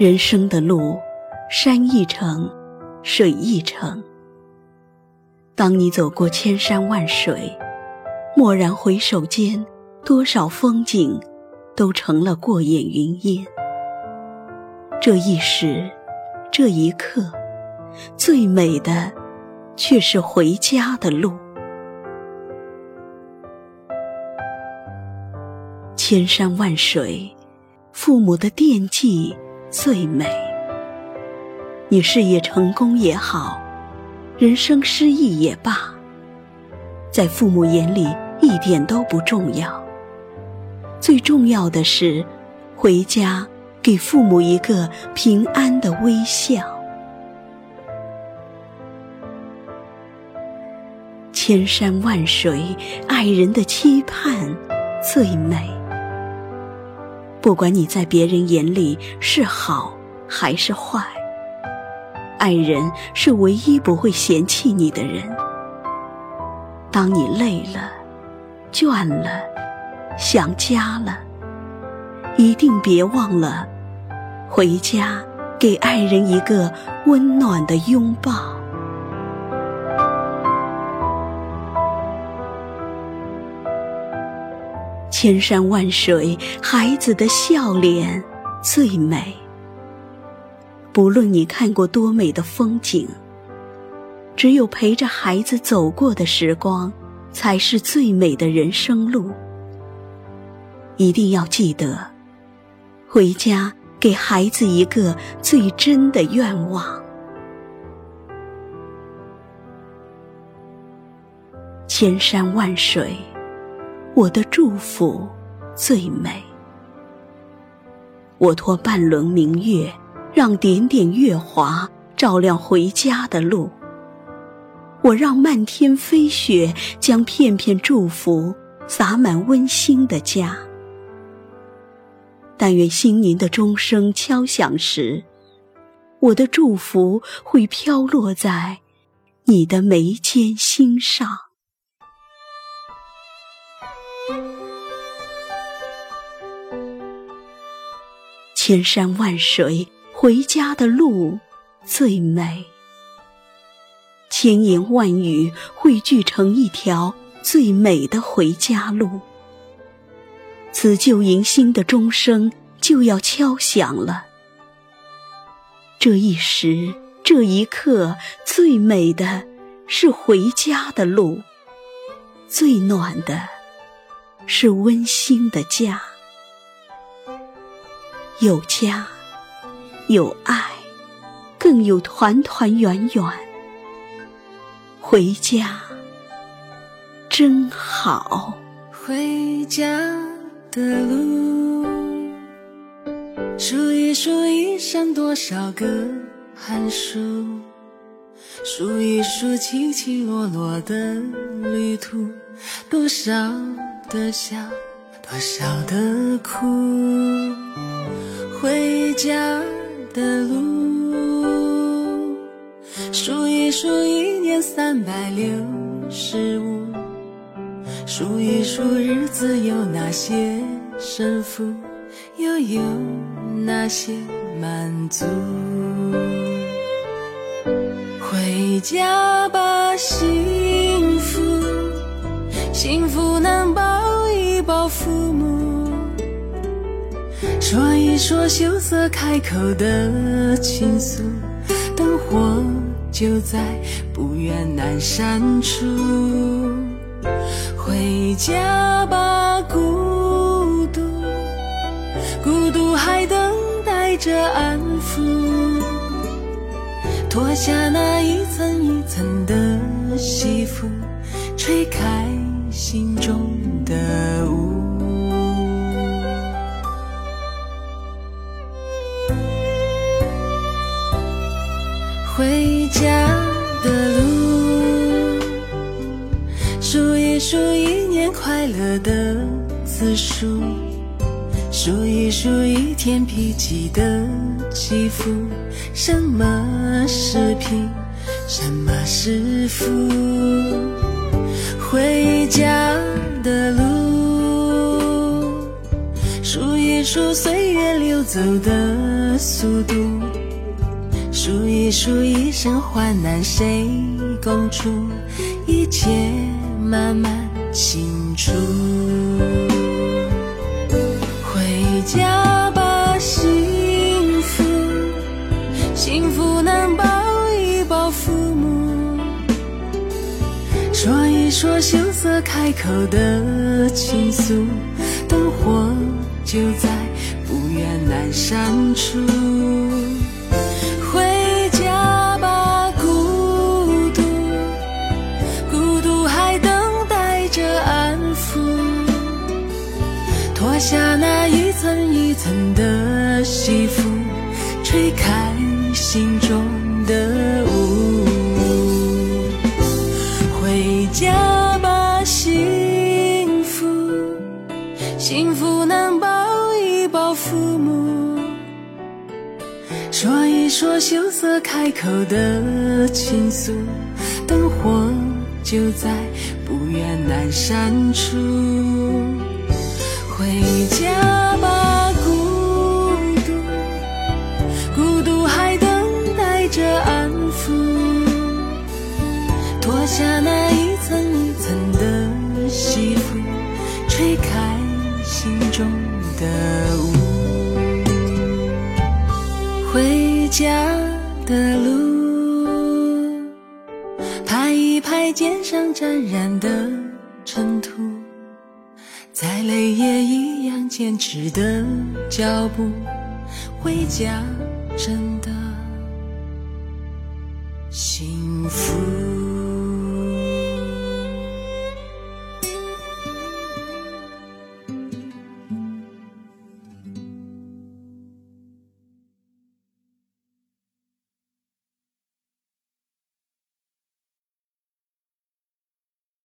人生的路，山一程，水一程。当你走过千山万水，蓦然回首间，多少风景都成了过眼云烟。这一时，这一刻，最美的，却是回家的路。千山万水，父母的惦记最美。你事业成功也好，人生失意也罢，在父母眼里一点都不重要。最重要的是，回家给父母一个平安的微笑。千山万水，爱人的期盼最美。不管你在别人眼里是好还是坏，爱人是唯一不会嫌弃你的人。当你累了、倦了、想家了，一定别忘了回家给爱人一个温暖的拥抱。千山万水，孩子的笑脸最美。不论你看过多美的风景，只有陪着孩子走过的时光，才是最美的人生路。一定要记得，回家给孩子一个最真的愿望。千山万水。我的祝福最美。我托半轮明月，让点点月华照亮回家的路。我让漫天飞雪将片片祝福洒满温馨的家。但愿新年的钟声敲响时，我的祝福会飘落在你的眉间心上。千山万水，回家的路最美。千言万语汇聚成一条最美的回家路。辞旧迎新的钟声就要敲响了。这一时，这一刻，最美的是回家的路，最暖的是温馨的家。有家，有爱，更有团团圆圆。回家真好。回家的路，数一数一生多少个寒暑，数一数起起落落的旅途，多少的笑，多少的苦。回家的路，数一数一年三百六十五，数一数日子有哪些胜负，又有哪些满足？回家吧，幸福，幸福说一说羞涩开口的倾诉，灯火就在不远南山处。回家吧，孤独，孤独还等待着安抚。脱下那一层一层的西服，吹开心中家的路，数一数一年快乐的次数，数一数一天脾气的起伏。什么是贫，什么是富？回家的路，数一数。数岁月流走的速度，数一数一生患难谁共处，一切慢慢清楚。回家吧，幸福，幸福能抱一抱父母，说一说羞涩开口的倾诉，灯火。就在不远阑珊处，的西服，吹开心中的雾，回家吧，幸福，幸福能抱。父母说一说羞涩开口的倾诉，灯火就在不远阑珊处。回家中的雾。回家的路，拍一拍肩上沾染的尘土，再累也一样坚持的脚步。回家真的幸福。